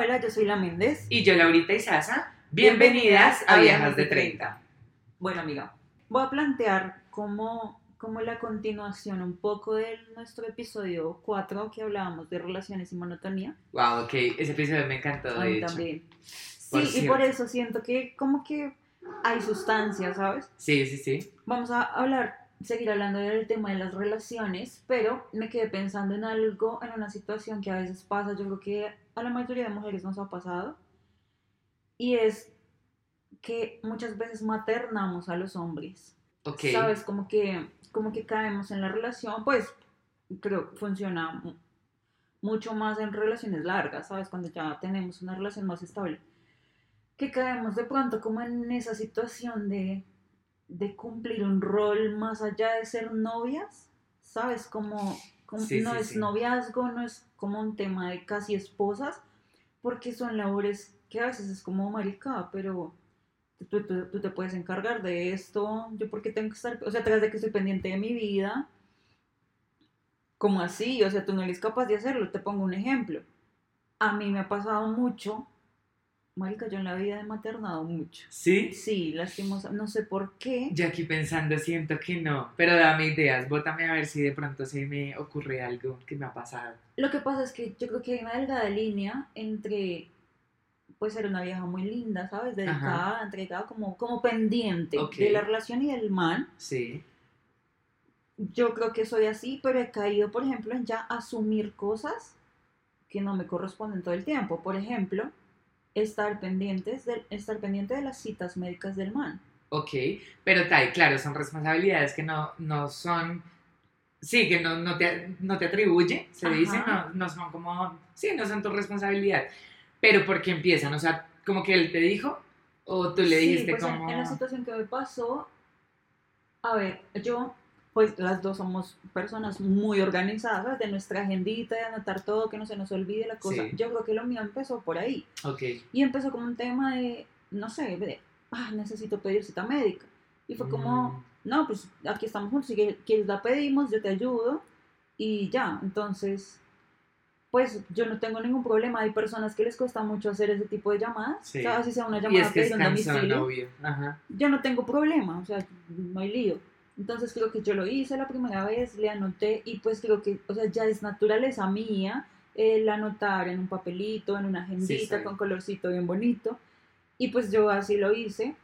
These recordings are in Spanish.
hola, yo soy la Méndez. Y yo, Laurita Isaza. Bienvenidas a Viejas de 30. Bueno, amiga, voy a plantear como, como la continuación un poco de nuestro episodio 4 que hablábamos de relaciones y monotonía. Wow, ok, ese episodio me encantó, A de mí hecho. también. Por Sí, y por eso siento que como que hay sustancia, ¿sabes? Sí, sí, sí. Vamos a hablar, seguir hablando del tema de las relaciones, pero me quedé pensando en algo, en una situación que a veces pasa, yo creo que a la mayoría de mujeres nos ha pasado, y es que muchas veces maternamos a los hombres, Ok. ¿sabes? Como que, como que caemos en la relación, pues creo que funciona mu- mucho más en relaciones largas, ¿sabes? Cuando ya tenemos una relación más estable. Que caemos de pronto como en esa situación de, de cumplir un rol más allá de ser novias, ¿sabes? Como, como- Sí, no sí, es sí. noviazgo, no es como un tema de casi esposas, porque son labores que a veces es como maricada, pero tú, tú- tú te puedes encargar de esto, yo porque tengo que estar, o sea, tras de que estoy pendiente de mi vida, como así, o sea, tú no eres capaz de hacerlo, te pongo un ejemplo. A mí me ha pasado mucho, marica, yo en la vida he maternado mucho. ¿Sí? Sí, lastimosa, no sé por qué. Yo aquí pensando siento que no, pero dame ideas, bótame a ver si de pronto se me ocurre algo que me ha pasado. Lo que pasa es que yo creo que hay una delgada línea entre, pues, ser una vieja muy linda, ¿sabes? Dedicada, entregada, como, como pendiente de la relación y del man. Sí. Yo creo que soy así, pero he caído, por ejemplo, en ya asumir cosas que no me corresponden todo el tiempo. Por ejemplo, estar pendientes de, estar pendiente de las citas médicas del man. Ok, pero tal, claro, son responsabilidades que no, no son, sí, que no, no, te, no te atribuye, se Ajá. dice, no, no son como, sí, no son tu responsabilidad, pero porque empiezan, o sea, como que él te dijo, o tú le Sí, dijiste pues, en- como, en la situación que me pasó, a ver, yo, pues las dos somos personas muy organizadas, ¿sabes? de nuestra agendita, de anotar todo, que no se nos olvide la cosa. Sí. Yo creo que lo mío empezó por ahí. ok, Y empezó como un tema de, no sé, de, ah, necesito pedir cita médica. Y fue como, Mm. no, pues aquí estamos juntos, si quieres la pedimos, yo te ayudo y ya. Entonces, pues yo no tengo ningún problema. Hay personas que les cuesta mucho hacer ese tipo de llamadas, Sí. ¿sabes? Si sea una y llamada es que es obvio, ajá, yo no tengo problema, o sea, no hay lío. Entonces creo que yo lo hice la primera vez, le anoté y pues creo que, o sea, ya es naturaleza mía el anotar en un papelito, en una agendita sí. con colorcito bien bonito. Y pues yo así lo hice.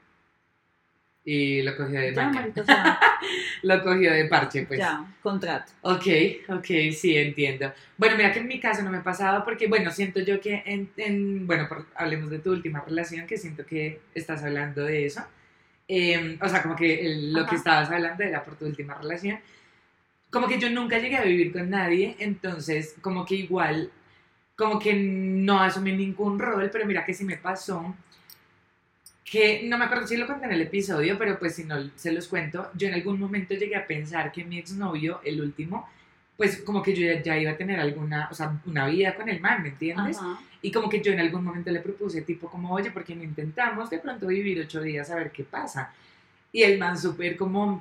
y lo cogió de Ya, o sea, lo cogió de parche, pues. ya, contrato. Ok, ok, sí, entiendo. Bueno, mira que en mi caso no me ha pasado porque, bueno, siento yo que en, en- bueno, por- hablemos de tu última relación, que siento que estás hablando de eso. Eh, o sea, como que el- lo Ajá. que estabas hablando era por tu última relación. Como que yo nunca llegué a vivir con nadie, entonces como que igual, como que no asumí ningún rol, pero mira que sí me pasó que no me acuerdo si lo conté en el episodio, pero pues si no se los cuento, yo en algún momento llegué a pensar que mi exnovio, el último, pues como que yo ya, ya iba a tener alguna, o sea, una vida con el man, ¿me entiendes? Ajá. Y como que yo en algún momento le propuse, tipo como, oye, ¿por qué no intentamos de pronto vivir ocho días a ver qué pasa? Y el man súper como,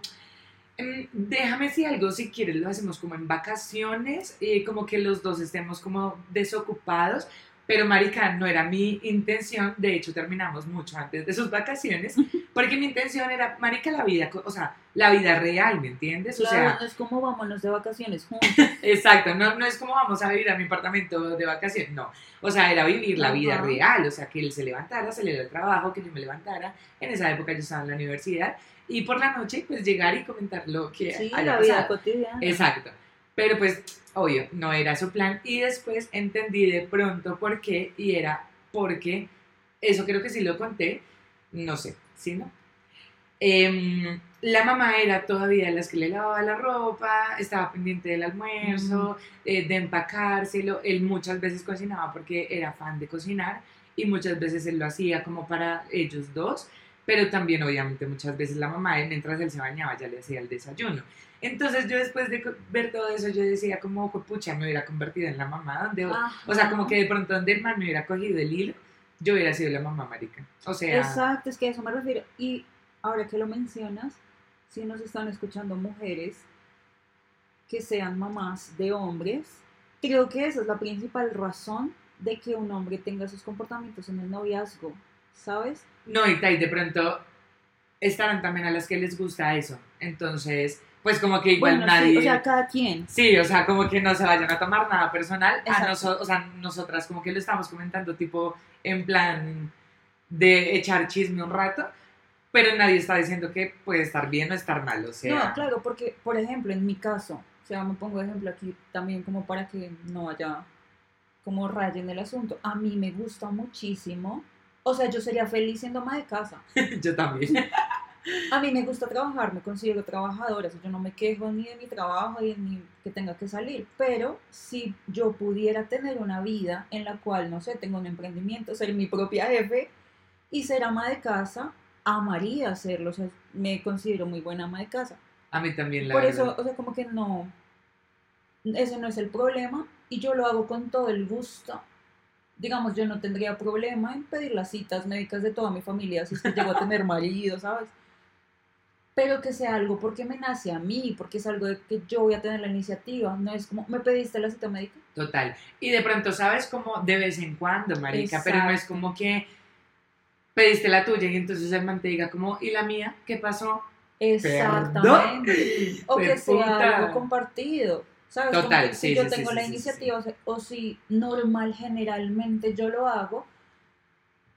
"Mm, déjame si algo, si quieres lo hacemos como en vacaciones, y como que los dos estemos como desocupados, pero marica, no era mi intención, de hecho terminamos mucho antes de sus vacaciones, porque mi intención era, marica, la vida, o sea, la vida real, ¿me entiendes? O Claro, sea, no es como vámonos de vacaciones juntos. Exacto, no, no es como vamos a vivir a mi apartamento de vacaciones, no. O sea, era vivir la vida Ajá. real, o sea, que él se levantara, saliera al trabajo, que yo me levantara. En esa época yo estaba en la universidad y por la noche pues llegar y comentar lo que Sí, la vida cotidiana. Exacto. Pero pues, obvio, no era su plan y después entendí de pronto por qué y era porque, eso creo que sí lo conté, no sé, ¿sí no? Em, la mamá era todavía las que le lavaba la ropa, estaba pendiente del almuerzo, eh, de empacárselo. Él muchas veces cocinaba porque era fan de cocinar y muchas veces él lo hacía como para ellos dos, pero también obviamente muchas veces la mamá, eh, mientras él se bañaba, ya le hacía el desayuno. Entonces yo después de ver todo eso, yo decía como, pucha, me hubiera convertido en la mamá, donde, o sea, como que de pronto donde el man me hubiera cogido el hilo, yo hubiera sido la mamá marica. O sea, Exacto, es que a eso me refiero. Y ahora que lo mencionas, si nos están escuchando mujeres que sean mamás de hombres, creo que esa es la principal razón de que un hombre tenga esos comportamientos en el noviazgo, ¿sabes? No, y de pronto estarán también a las que les gusta eso. Entonces, pues como que igual Bueno, sí, nadie... o sea, cada quien. Sí, o sea, como que no se vayan a tomar nada personal. A Exacto. noso- o sea, nosotras como que lo estamos comentando tipo en plan de echar chisme un rato, pero nadie está diciendo que puede estar bien o estar mal, o sea... No, claro, porque, por ejemplo, en mi caso, o sea, me pongo de ejemplo aquí también como para que no haya como raya en el asunto. A mí me gusta muchísimo, o sea, yo sería feliz siendo ama de casa. Yo también. A mí me gusta trabajar, me considero trabajadora, yo no me quejo ni de mi trabajo ni de ni que tenga que salir, pero si yo pudiera tener una vida en la cual, no sé, tengo un emprendimiento, ser mi propia jefe y ser ama de casa, amaría hacerlo, o sea, me considero muy buena ama de casa. A mí también, la Por verdad. eso, o sea, como que no, ese no es el problema y yo lo hago con todo el gusto. Digamos, yo no tendría problema en pedir las citas médicas de toda mi familia si es que llego a tener marido, ¿sabes? Pero que sea algo porque me nace a mí, porque es algo de que yo voy a tener la iniciativa, no es como, ¿me pediste la cita médica? Total. Y de pronto, ¿sabes? Como de vez en cuando, marica, pero no es como que pediste la tuya y entonces el man te diga como, ¿y la mía? ¿Qué pasó? Exactamente. O que sea algo compartido. ¿Sabes? Como Total, sí, si yo sí, sí, tengo sí, la iniciativa o si normal generalmente yo lo hago,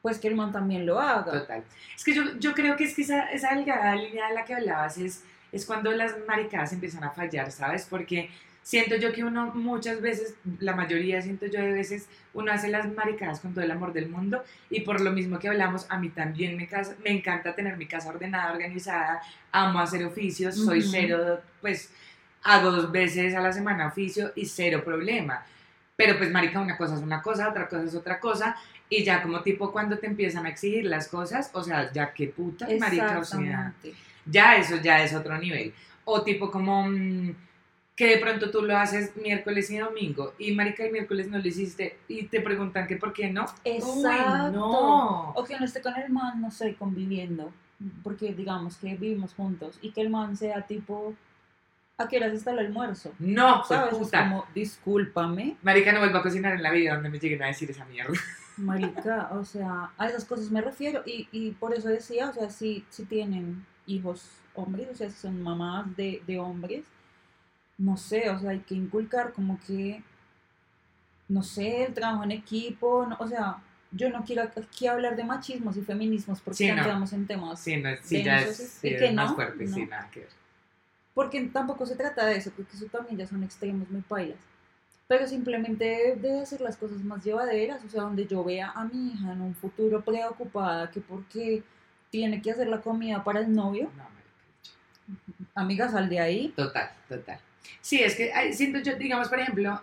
pues que el man también lo haga. Total. Es que yo, yo creo que es que esa, esa delgada línea de la que hablabas es, es cuando las maricadas empiezan a fallar, ¿sabes? Porque siento yo que uno muchas veces, la mayoría siento yo de veces, uno hace las maricadas con todo el amor del mundo y por lo mismo que hablamos, a mí también me, casa- me encanta tener mi casa ordenada, organizada, amo hacer oficios, soy Ujú. cero, pues hago dos veces a la semana oficio y cero problema. Pero pues marica, una cosa es una cosa, otra cosa es otra cosa y ya como tipo cuando te empiezan a exigir las cosas, o sea, ya qué puta, marica, o sea, Exactamente. ya eso ya es otro nivel. O tipo como mm, que de pronto tú lo haces miércoles y domingo y marica el miércoles no lo hiciste y te preguntan que por qué no. Exacto. Uy, no. O que uno esté con el man, no sé, conviviendo. Porque digamos que vivimos juntos y que el man sea tipo, ¿a qué horas está el almuerzo? No, ¿Sabes? Es puta. como, discúlpame, Marica, no vuelvo a cocinar en la vida donde me lleguen a decir esa mierda. Marica, o sea, a esas cosas me refiero y, y por eso decía, o sea, si, si tienen hijos hombres, o sea, si son mamás de, de hombres, no sé, o sea, hay que inculcar como que, no sé, el trabajo en equipo, no- o sea, yo no quiero aquí hablar de machismos y feminismos porque Sí, ya no. quedamos en temas, Sí, no, sí ya es, ¿y sí, que más fuerte, sí, nada que ver. porque tampoco se trata de eso, porque eso también ya son extremos muy pailas. Pero simplemente debe hacer las cosas más llevaderas, o sea, donde yo vea a mi hija en un futuro preocupada que porque tiene que hacer la comida para el novio, No, amiga, sal de ahí. Total, total. Sí, es que siento yo, digamos, por ejemplo,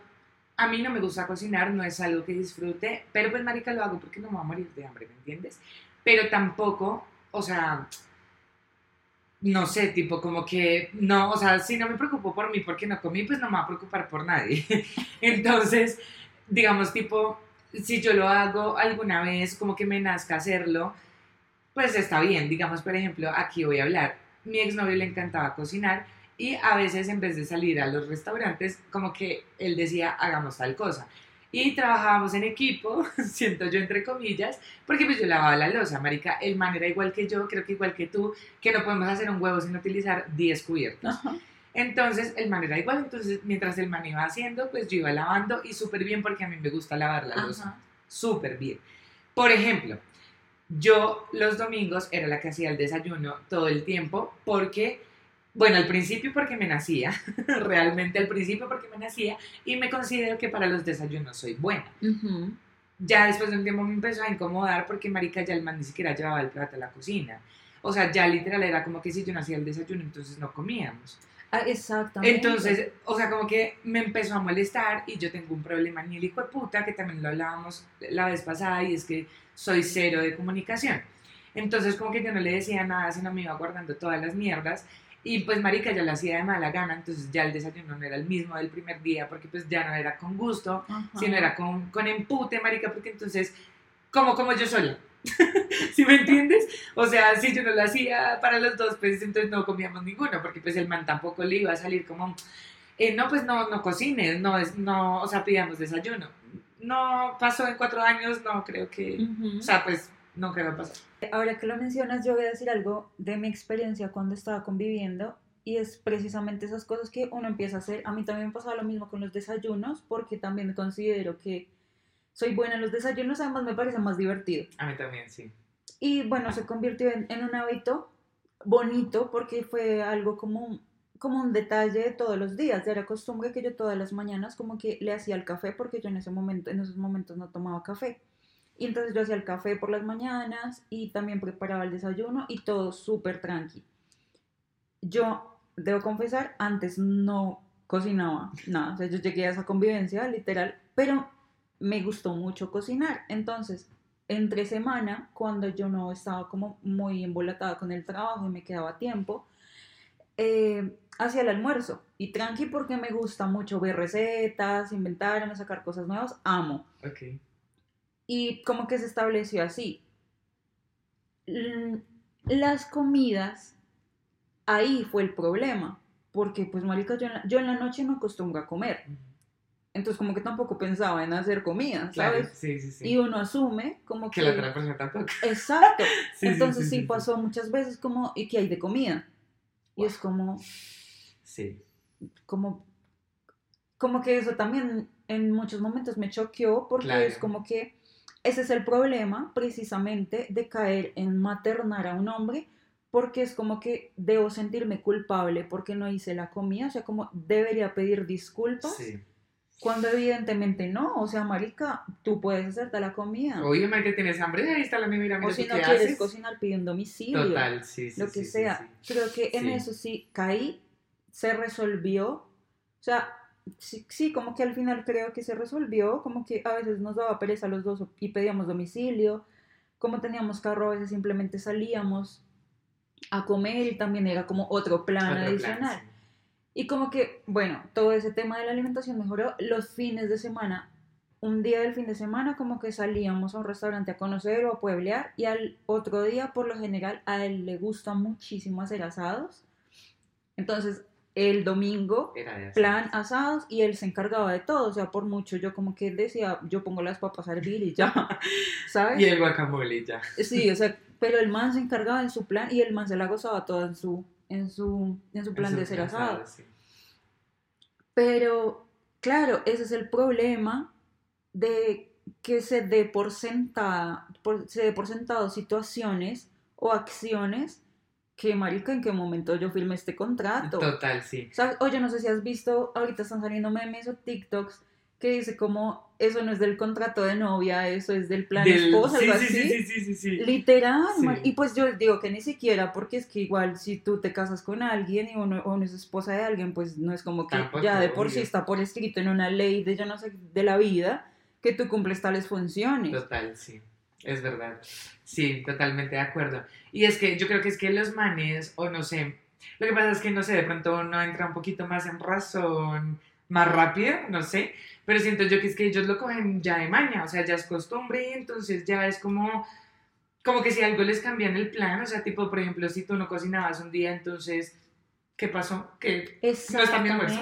a mí no me gusta cocinar, no es algo que disfrute, pero pues marica lo hago porque no me voy a morir de hambre, ¿me entiendes? Pero tampoco, o sea, no sé, tipo como que, no, o sea, si no me preocupo por mí porque no comí, pues no me va a preocupar por nadie. Entonces, digamos, tipo, si yo lo hago alguna vez, como que me nazca hacerlo, pues está bien. Digamos, por ejemplo, aquí voy a hablar. Mi exnovio le encantaba cocinar y a veces en vez de salir a los restaurantes, como que él decía, hagamos tal cosa. Y trabajábamos en equipo, siento yo entre comillas, porque pues yo lavaba la losa, marica. El man era igual que yo, creo que igual que tú, que no podemos hacer un huevo sin utilizar 10 cubiertos. Entonces, el man era igual, entonces mientras el man iba haciendo, pues yo iba lavando y súper bien porque a mí me gusta lavar la losa súper bien. Por ejemplo, yo los domingos era la que hacía el desayuno todo el tiempo porque, bueno, al principio porque me nacía, realmente al principio porque me nacía y me considero que para los desayunos soy buena. Ya después de un tiempo me empezó a incomodar porque marica ya el man ni siquiera llevaba el plato a la cocina. O sea, ya literal era como que si yo no hacía el desayuno, entonces no comíamos. Ah, exactamente. Entonces, o sea, como que me empezó a molestar y yo tengo un problema ni el hijo de puta, que también lo hablábamos la vez pasada, y es que soy cero de comunicación. Entonces, como que yo no le decía nada, sino me iba guardando todas las mierdas. Y pues, marica, yo lo hacía de mala gana, entonces ya el desayuno no era el mismo del primer día, porque pues ya no era con gusto, Ajá. sino era con, con empute, marica, porque entonces, como, como yo sola. ¿Sí me entiendes? O sea, si yo no lo hacía para los dos, pues entonces no comíamos ninguno, porque pues el man tampoco le iba a salir como, eh, no, pues no, no cocines, no, es, no, o sea, pidamos desayuno. no pasó en cuatro años, no creo que, Ujú. o sea, pues nunca a pasar. Ahora que lo mencionas, yo voy a decir algo de mi experiencia cuando estaba conviviendo y es precisamente esas cosas que uno empieza a hacer. A mí también me pasaba lo mismo con los desayunos porque también considero que soy buena en los desayunos, además me parece más divertido. A mí también, sí. Y bueno, se convirtió en, en un hábito bonito porque fue algo como, un- como un detalle de todos los días. Ya era costumbre que yo todas las mañanas como que le hacía el café porque yo en ese momento, en esos momentos no tomaba café. Y entonces yo hacía el café por las mañanas y también preparaba el desayuno y todo súper tranqui. Yo, debo confesar, antes no cocinaba nada. O sea, yo llegué a esa convivencia, literal, pero me gustó mucho cocinar. Entonces, entre semana, cuando yo no estaba como muy embolatada con el trabajo y me quedaba tiempo, eh, hacía el almuerzo. Y tranqui porque me gusta mucho ver recetas, inventar, sacar cosas nuevas, amo. Ok. Y como que se estableció así. Las comidas, ahí fue el problema. Porque, pues, marica, yo en la, yo en la noche no acostumbro a comer. Entonces, como que tampoco pensaba en hacer comida, Claro, ¿sabes? sí, sí, sí. Y uno asume como que que... la otra persona tampoco. Exacto. Sí, sí, Entonces sí, sí, pasó muchas veces como, ¿y qué hay de comida? Y es como, Sí. como, como que eso también en muchos momentos me choqueó porque Claro. es como que ese es el problema precisamente de caer en maternar a un hombre porque es como que debo sentirme culpable porque no hice la comida, o sea, como debería pedir disculpas Sí. cuando evidentemente no, o sea, marica, tú puedes hacerte la comida. Oye, Mike, tienes hambre, ahí está la nevera, mira o si no quieres haces. cocinar, pide un domicilio. Total, sí, sí. lo que sí, sea. sí. Creo que en eso sí caí, se resolvió. O sea, sí, sí, como que al final creo que se resolvió, como que a veces nos daba pereza a los dos y pedíamos domicilio, como teníamos carro, a veces simplemente salíamos a comer y también era como otro plan Otro plan, adicional. sí. Y como que, bueno, todo ese tema de la alimentación mejoró. Los fines de semana, un día del fin de semana, como que salíamos a un restaurante a conocer o a pueblear. Y al otro día, por lo general, a él le gusta muchísimo hacer asados. Entonces, el domingo, plan asados y él se encargaba de todo. O sea, por mucho, yo como que decía, yo pongo las papas a hervir y ya, ¿sabes? Y el guacamole ya. Sí, o sea, pero el man se encargaba en su plan y el man se la gozaba toda en su, en su, en su plan de ser asado. sí. Pero, claro, ese es el problema de que se dé por sentada, por- se dé por sentado situaciones o acciones que, marica, ¿en qué momento yo firmé este contrato? Total, sí. O yo no sé si has visto, ahorita están saliendo memes o TikToks que dice como, eso no es del contrato de novia, eso es del plan Del- esposa, sí, algo sí, así. sí, sí, sí, sí. Literal, y pues yo digo que ni siquiera, porque es que igual si tú te casas con alguien y uno, uno es esposa de alguien, pues no es como que Tampoco, ya de por sí está por escrito en una ley de yo no sé, de la vida, que tú cumples tales funciones. Total, sí. Es verdad. Sí, totalmente de acuerdo. Y es que yo creo que es que los manes, o no sé, lo que pasa es que no sé, de pronto uno entra un poquito más en razón, más rápido, no sé, pero siento yo que es que ellos lo cogen ya de maña, o sea, ya es costumbre y entonces ya es como, como que si algo les cambian el plan, o sea, tipo, por ejemplo, si tú no cocinabas un día, entonces, ¿qué pasó? Que no está mi almuerzo.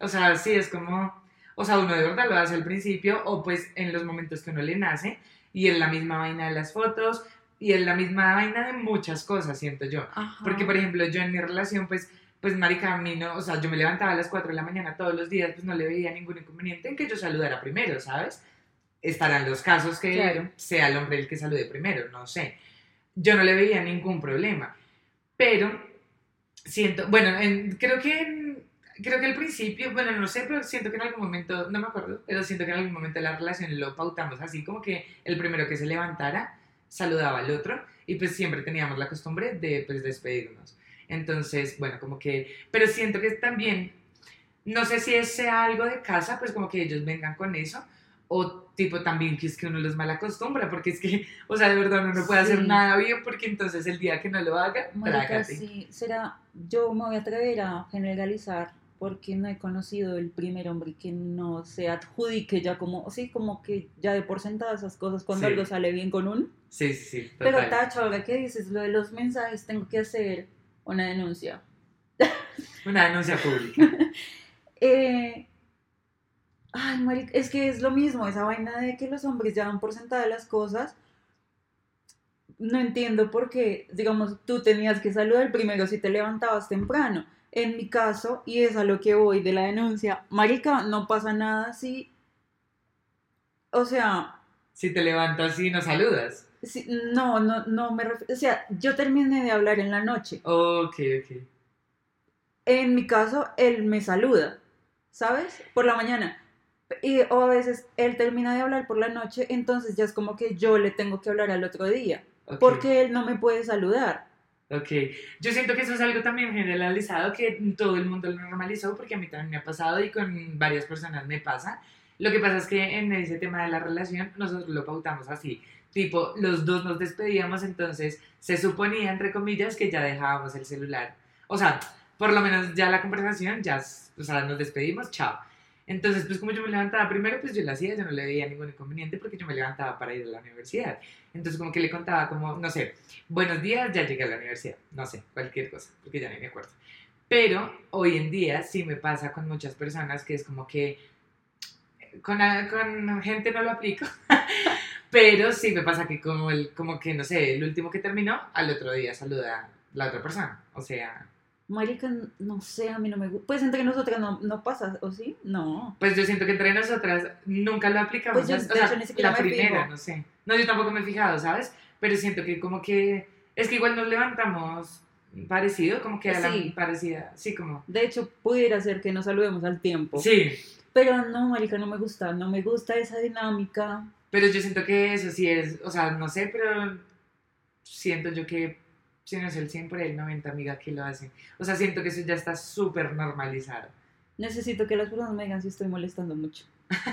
O sea, sí, es como, o sea, uno de verdad lo hace al principio o pues en los momentos que uno le nace y es la misma vaina de las fotos y es la misma vaina de muchas cosas, siento yo. Ajá. Porque, por ejemplo, yo en mi relación, pues, pues, marica, a mí no, o sea, yo me levantaba a las 4 de la mañana todos los días, pues no le veía ningún inconveniente en que yo saludara primero, ¿sabes? Estarán los casos que Claro. sea el hombre el que salude primero, no sé. Yo no le veía ningún problema. Pero siento, bueno, en- creo que en- creo que al principio, bueno, no sé, pero siento que en algún momento, no me acuerdo, pero siento que en algún momento la relación lo pautamos así, como que el primero que se levantara saludaba al otro y pues siempre teníamos la costumbre de pues despedirnos. Entonces, bueno, como que, pero siento que también, no sé si es sea algo de casa, pues como que ellos vengan con eso, o tipo también que es que uno los mal acostumbra, porque es que, o sea, de verdad uno no puede hacer nada bien, porque entonces el día que no lo haga, Marica, sí, será, yo me voy a atrever a generalizar porque no he conocido el primer hombre que no se adjudique ya como, sí, como que ya de por sentado esas cosas cuando Sí. algo sale bien con uno. Sí, sí, sí, Pero. Tacho, ahora que dices lo de los mensajes, tengo que hacer una denuncia. Una denuncia pública. Eh, Ay, es que es lo mismo, esa vaina de que los hombres ya dan por sentadas las cosas. No entiendo por qué, digamos, tú tenías que saludar primero si te levantabas temprano. En mi caso, y es a lo que voy de la denuncia, marica, no pasa nada si... O sea, Si te levantas y no saludas. si- no, no, no me refiero... O sea, yo terminé de hablar en la noche. Ok, ok. En mi caso, él me saluda, ¿sabes? Por la mañana. Y, o a veces él termina de hablar por la noche, entonces ya es como que yo le tengo que hablar al otro día, ok. porque él no me puede saludar. Ok, yo siento que eso es algo también generalizado que todo el mundo lo normalizó porque a mí también me ha pasado y con varias personas me pasa. Lo que pasa es que en ese tema de la relación nosotros lo pautamos así, tipo los dos nos despedíamos entonces se suponía entre comillas que ya dejábamos el celular. O sea, por lo menos ya la conversación ya, o sea, nos despedimos, chao. Entonces, pues como yo me levantaba primero, pues yo lo hacía, yo no le veía ningún inconveniente porque yo me levantaba para ir a la universidad. Entonces como que le contaba como, no sé, buenos días, ya llegué a la universidad, no sé, cualquier cosa, porque ya ni me acuerdo. Pero hoy en día sí me pasa con muchas personas que es como que con, a- con gente no lo aplico, pero sí me pasa que como, el, como que, no sé, el último que terminó, al otro día saluda la otra persona. O sea, Marica, no sé, a mí no me gusta. Pues entre nosotras no, no pasa, ¿o sí? No. pues yo siento que entre nosotras nunca lo aplicamos. Pues yo, o sea, hecho, ni siquiera la me primera, fijo. no sé. No, yo tampoco me he fijado, ¿sabes? Pero siento que como que, es que igual nos levantamos parecido, como que a la Sí. parecida, sí, como... De hecho, pudiera ser que nos saludemos al tiempo. Sí, Pero no, marica, no me gusta, no me gusta esa dinámica. pero yo siento que eso sí es, o sea, no sé, pero siento yo que si no es el 100 por el 90, amiga, que lo hacen. O sea, siento que eso ya está súper normalizado. Necesito que las personas me digan si estoy molestando mucho.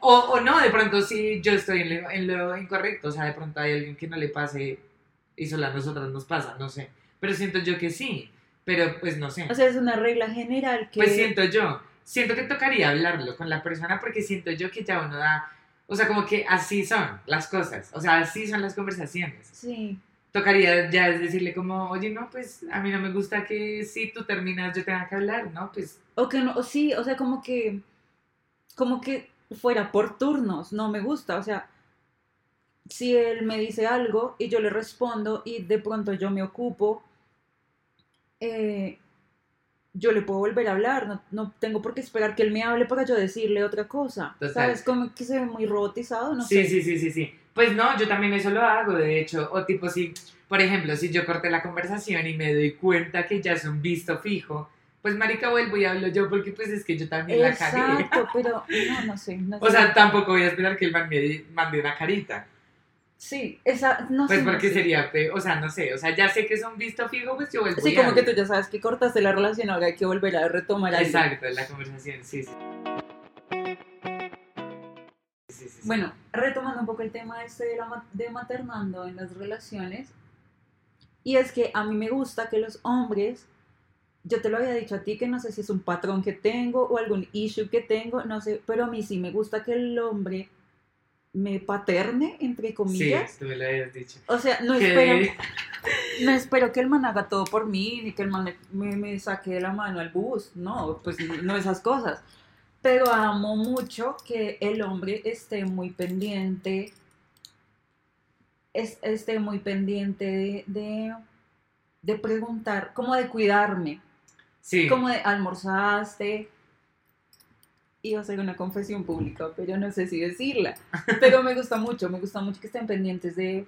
O, o no, de pronto sí yo estoy en lo, en lo incorrecto, o sea, de pronto hay alguien que no le pase y solo a nosotras nos pasa, no sé. Pero siento yo que sí, pero pues no sé. O sea, es una regla general que... Pues siento yo, siento que tocaría hablarlo con la persona porque siento yo que ya uno da, o sea, como que así son las cosas, o sea, así son las conversaciones. Sí. Tocaría ya es decirle como, oye, no, pues a mí no me gusta que si tú terminas yo tenga que hablar, ¿no? Pues O que no, o sí, o sea, como que... Como que fuera por turnos, no me gusta, o sea... Si él me dice algo y yo le respondo y de pronto yo me ocupo, eh, yo le puedo volver a hablar, no, no tengo por qué esperar que él me hable para yo decirle otra cosa. Total. ¿Sabes? Como que se ve muy robotizado, no sí, sé. sí, sí, sí, sí. Pues no, yo también eso lo hago, de hecho, o tipo si, por ejemplo, si yo corté la conversación y me doy cuenta que ya es un visto fijo, pues marica vuelvo y hablo yo porque pues es que yo también la cagué. Exacto, pero no, no sé. no O sé. sea, tampoco voy a esperar que el man me mande una carita. sí, esa, no Pues sé. no porque sé. sería, o sea, no sé, o sea, ya sé que es un visto fijo, pues yo vuelvo Sí, y como que tú ya sabes que cortaste la relación, ahora hay que volver a retomar algo. Exacto, la conversación, sí, sí. Sí, sí, sí. Bueno, retomando un poco el tema este de, la, de maternando en las relaciones, y es que a mí me gusta que los hombres, yo te lo había dicho a ti, que no sé si es un patrón que tengo o algún issue que tengo, no sé, pero a mí sí me gusta que el hombre me paterne, entre Sí, comillas. tú me lo habías dicho. O sea, no espero, no espero que el man haga todo por mí, ni que el man me, me- me saque de la mano al bus, no, pues no esas cosas. Pero amo mucho que el hombre esté muy pendiente, es- esté muy pendiente de, de, de preguntar, como de cuidarme, Sí, como de almorzaste. Iba a hacer una confesión pública, pero no sé si decirla. Pero me gusta mucho, me gusta mucho que estén pendientes de,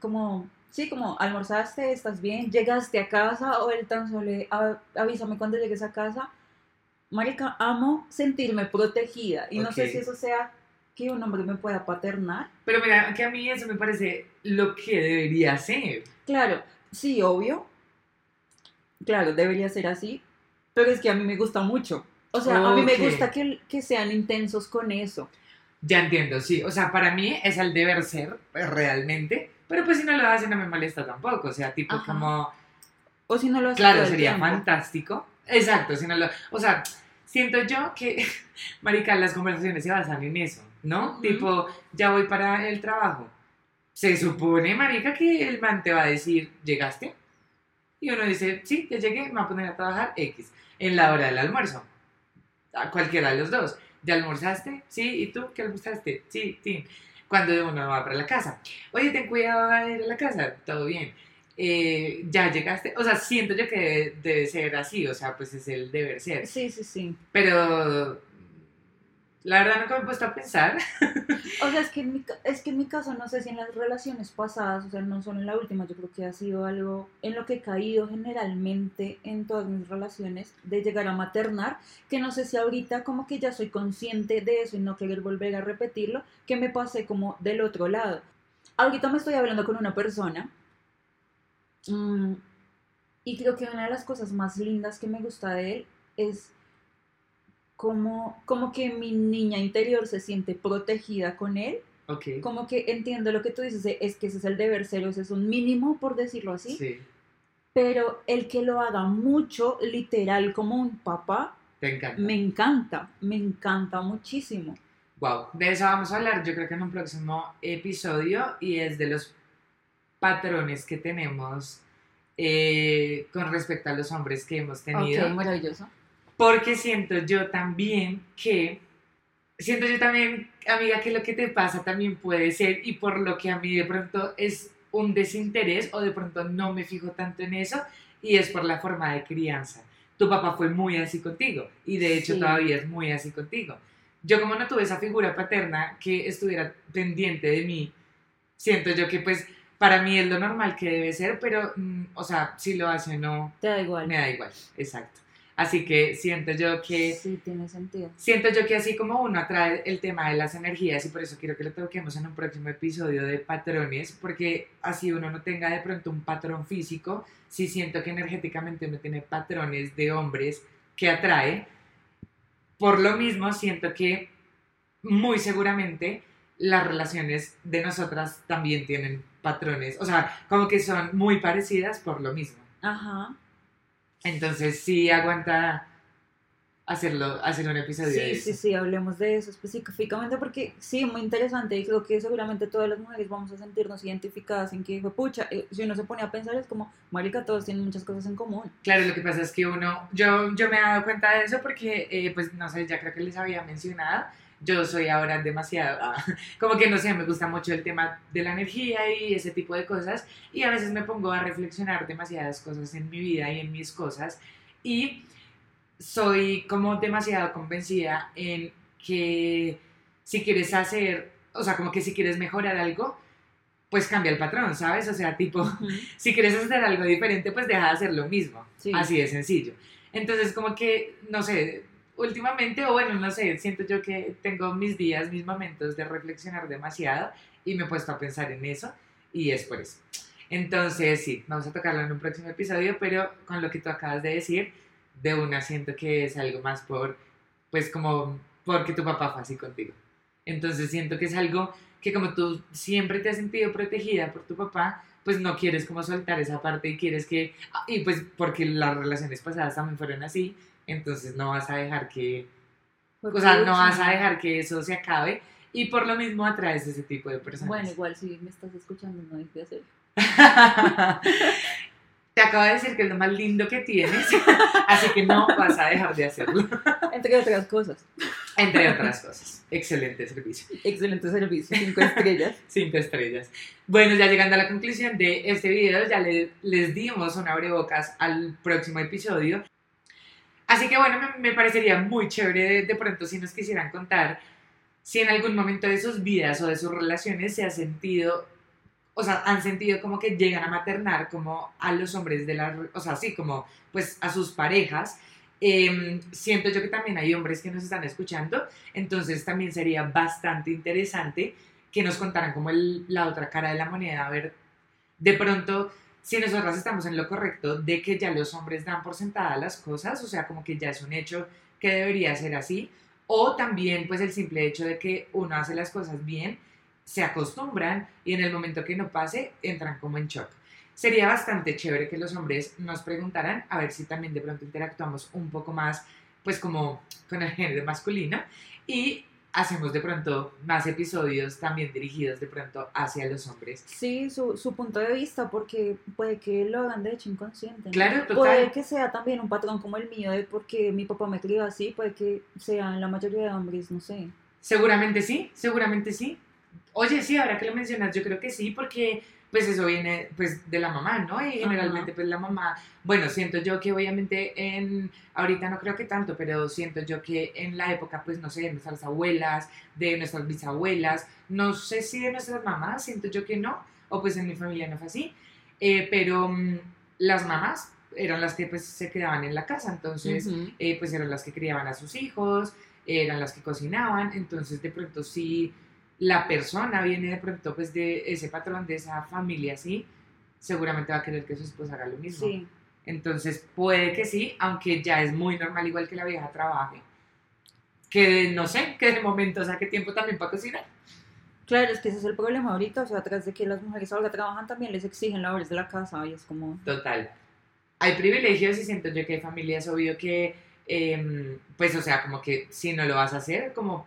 como, sí, como almorzaste, estás bien, llegaste a casa o el tan solo de, "A- avísame cuando llegues a casa. Marica, amo sentirme protegida y no sé si eso sea que un hombre me pueda paternar. pero mira, que a mí eso me parece lo que debería ser. Claro, sí, obvio. Claro, debería ser así, pero es que a mí me gusta mucho. O sea, a mí me gusta que, que sean intensos con eso. Ya entiendo, sí. O sea, para mí es el deber ser, pues, realmente. Pero pues si no lo hace no me molesta tampoco. O sea, tipo Ajá. como, O si no lo haces claro, sería tiempo. fantástico. Exacto. O sea, siento yo que, marica, las conversaciones se basan en eso, ¿no? Ujú. Tipo, ya voy para el trabajo. Se supone, marica, que el man te va a decir, ¿llegaste? Y uno dice, sí, ya llegué, me voy a poner a trabajar X. En la hora del almuerzo. A cualquiera de los dos. ¿Ya almorzaste? Sí, ¿y tú qué almorzaste? Sí, sí. Cuando uno va para la casa, oye, ten cuidado de ir a la casa, todo bien. Eh, ya llegaste, o sea, siento yo que debe, debe ser así, o sea, pues es el deber ser. Sí, sí, sí. Pero la verdad nunca me he puesto a pensar. O sea, es que, en mi, es que en mi caso, no sé si en las relaciones pasadas, o sea, no solo en la última, yo creo que ha sido algo en lo que he caído generalmente en todas mis relaciones, de llegar a maternar, que no sé si ahorita como que ya soy consciente de eso y no querer volver a repetirlo, que me pasé como del otro lado. Ahorita me estoy hablando con una persona mm, y creo que una de las cosas más lindas que me gusta de él es como, como que mi niña interior se siente protegida con él, Ok. como que entiendo lo que tú dices, es que ese es el deber ser, o sea, es un mínimo, por decirlo así, Sí, pero el que lo haga mucho, literal, como un papá, te encanta. me encanta, me encanta muchísimo. Wow, de eso vamos a hablar yo creo que en un próximo episodio y es de los patrones que tenemos eh, con respecto a los hombres que hemos tenido. Ok, maravilloso. Porque siento yo también que, siento yo también, amiga, que lo que te pasa también puede ser y por lo que a mí de pronto es un desinterés o de pronto no me fijo tanto en eso y es por la forma de crianza. Tu papá fue muy así contigo y de hecho Sí. todavía es muy así contigo. Yo como no tuve esa figura paterna que estuviera pendiente de mí, siento yo que pues para mí es lo normal que debe ser, pero, mm, o sea, si lo hace o no, Te da igual. me da igual, exacto. Así que siento yo que Sí, tiene sentido. siento yo que así como uno atrae el tema de las energías y por eso quiero que lo toquemos en un próximo episodio de patrones, porque así uno no tenga de pronto un patrón físico, sí siento que energéticamente uno tiene patrones de hombres que atrae. Por lo mismo siento que muy seguramente las relaciones de nosotras también tienen patrones, o sea, como que son muy parecidas por lo mismo. Ajá. Entonces sí aguanta hacerlo, hacer un episodio de Sí, eso. sí, sí, hablemos de eso específicamente porque sí, muy interesante y creo que seguramente todas las mujeres vamos a sentirnos identificadas en que, pucha, eh, si uno se pone a pensar es como, marica, todos tienen muchas cosas en común. Claro, lo que pasa es que uno, yo, yo me he dado cuenta de eso porque, eh, pues no sé, ya creo que les había mencionado, yo soy ahora demasiado, ah, como que no sé, me gusta mucho el tema de la energía y ese tipo de cosas y a veces me pongo a reflexionar demasiadas cosas en mi vida y en mis cosas y soy como demasiado convencida en que si quieres hacer, o sea, como que si quieres mejorar algo, pues cambia el patrón, ¿sabes? O sea, tipo, si quieres hacer algo diferente, pues deja de hacer lo mismo. Sí. Así de sencillo. Entonces, como que, no sé, últimamente, o bueno, no sé, siento yo que tengo mis días, mis momentos de reflexionar demasiado y me he puesto a pensar en eso y es por eso. Entonces, sí, vamos a tocarlo en un próximo episodio, pero con lo que tú acabas de decir, de una siento que es algo más por, pues como, porque tu papá fue así contigo. Entonces siento que es algo que como tú siempre te has sentido protegida por tu papá, pues no quieres como soltar esa parte y quieres que, ah, y pues porque las relaciones pasadas también fueron así, entonces no vas a dejar que, o sea, no vas a dejar que eso se acabe y por lo mismo atraes ese tipo de personas. Bueno, igual si me estás escuchando, no hay que hacer. Te acabo de decir que es lo más lindo que tienes, así que no vas a dejar de hacerlo, Entre otras cosas. entre otras cosas. Excelente servicio. Excelente servicio, cinco estrellas. Cinco estrellas. Bueno, ya llegando a la conclusión de este video, ya le- les dimos un abrebocas al próximo episodio. Así que bueno, me, parecería muy chévere de, pronto si nos quisieran contar si en algún momento de sus vidas o de sus relaciones se ha sentido, o sea, han sentido como que llegan a maternar como a los hombres de la, o sea, así como pues a sus parejas. Eh, siento yo que también hay hombres que nos están escuchando, entonces también sería bastante interesante que nos contaran como la otra cara de la moneda, a ver, de pronto, si nosotras estamos en lo correcto de que ya los hombres dan por sentadas las cosas, o sea, como que ya es un hecho que debería ser así, o también pues el simple hecho de que uno hace las cosas bien, se acostumbran y en el momento que no pase, entran como en shock. Sería bastante chévere que los hombres nos preguntaran, a ver si también de pronto interactuamos un poco más, pues como con el género masculino, y hacemos de pronto más episodios también dirigidos de pronto hacia los hombres. Sí, su, su punto de vista, porque puede que lo hagan de hecho inconsciente. ¿no? Claro, total. Puede que sea también un patrón como el mío, de porque mi papá me crió así, puede que sean la mayoría de hombres, no sé. Seguramente sí, seguramente sí. Oye, sí, ahora que lo mencionas, yo creo que sí, porque pues eso viene pues de la mamá, ¿no? Y generalmente pues la mamá, bueno, siento yo que obviamente en, ahorita no creo que tanto, pero siento yo que en la época pues no sé, de nuestras abuelas, de nuestras bisabuelas, no sé si de nuestras mamás, siento yo que no, o pues en mi familia no fue así, eh, pero mm, las mamás eran las que pues se quedaban en la casa, entonces eh, pues eran las que criaban a sus hijos, eran las que cocinaban, entonces de pronto sí la persona viene de pronto pues de ese patrón, de esa familia así, seguramente va a querer que su esposa haga lo mismo. Sí. Entonces puede que sí, aunque ya es muy normal igual que la vieja trabaje. Que no sé, que de momento saque tiempo también para cocinar. Claro, es que ese es el problema ahorita, o sea, tras de que las mujeres ahora trabajan también les exigen labores de la casa y es como... Total. Hay privilegios y siento yo que hay familias, obvio que, em, pues, o sea, como que si no lo vas a hacer, como,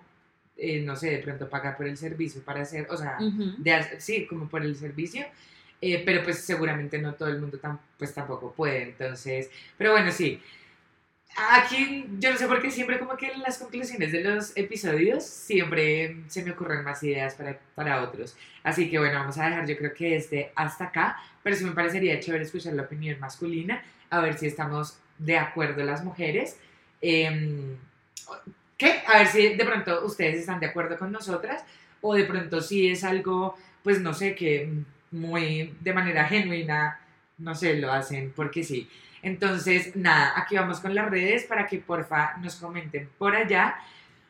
eh, no sé, de pronto pagar por el servicio para hacer, o sea, Ujú. de hacer- sí, como por el servicio, eh, pero pues seguramente no todo el mundo tam- pues tampoco puede, entonces, pero bueno, sí. Aquí yo no sé por qué siempre como que en las conclusiones de los episodios siempre se me ocurren más ideas para, para otros. Así que bueno, vamos a dejar yo creo que este hasta acá, pero sí me parecería chévere escuchar la opinión masculina, a ver si estamos de acuerdo las mujeres. Em, ¿Qué? A ver si de pronto ustedes están de acuerdo con nosotras o de pronto si es algo, pues no sé, que muy de manera genuina, no sé, lo hacen porque sí. Entonces, nada, aquí vamos con las redes para que porfa nos comenten por allá.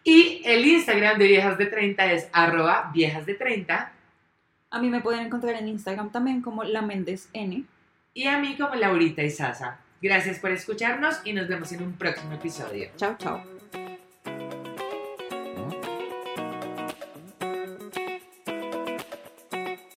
Y el Instagram de Viejas de 30 es arroba viejas de 30 A mí me pueden encontrar en Instagram también como la Méndez N. y a mí como Laurita y Sasa. Gracias por escucharnos y nos vemos en un próximo episodio. Chao, chao.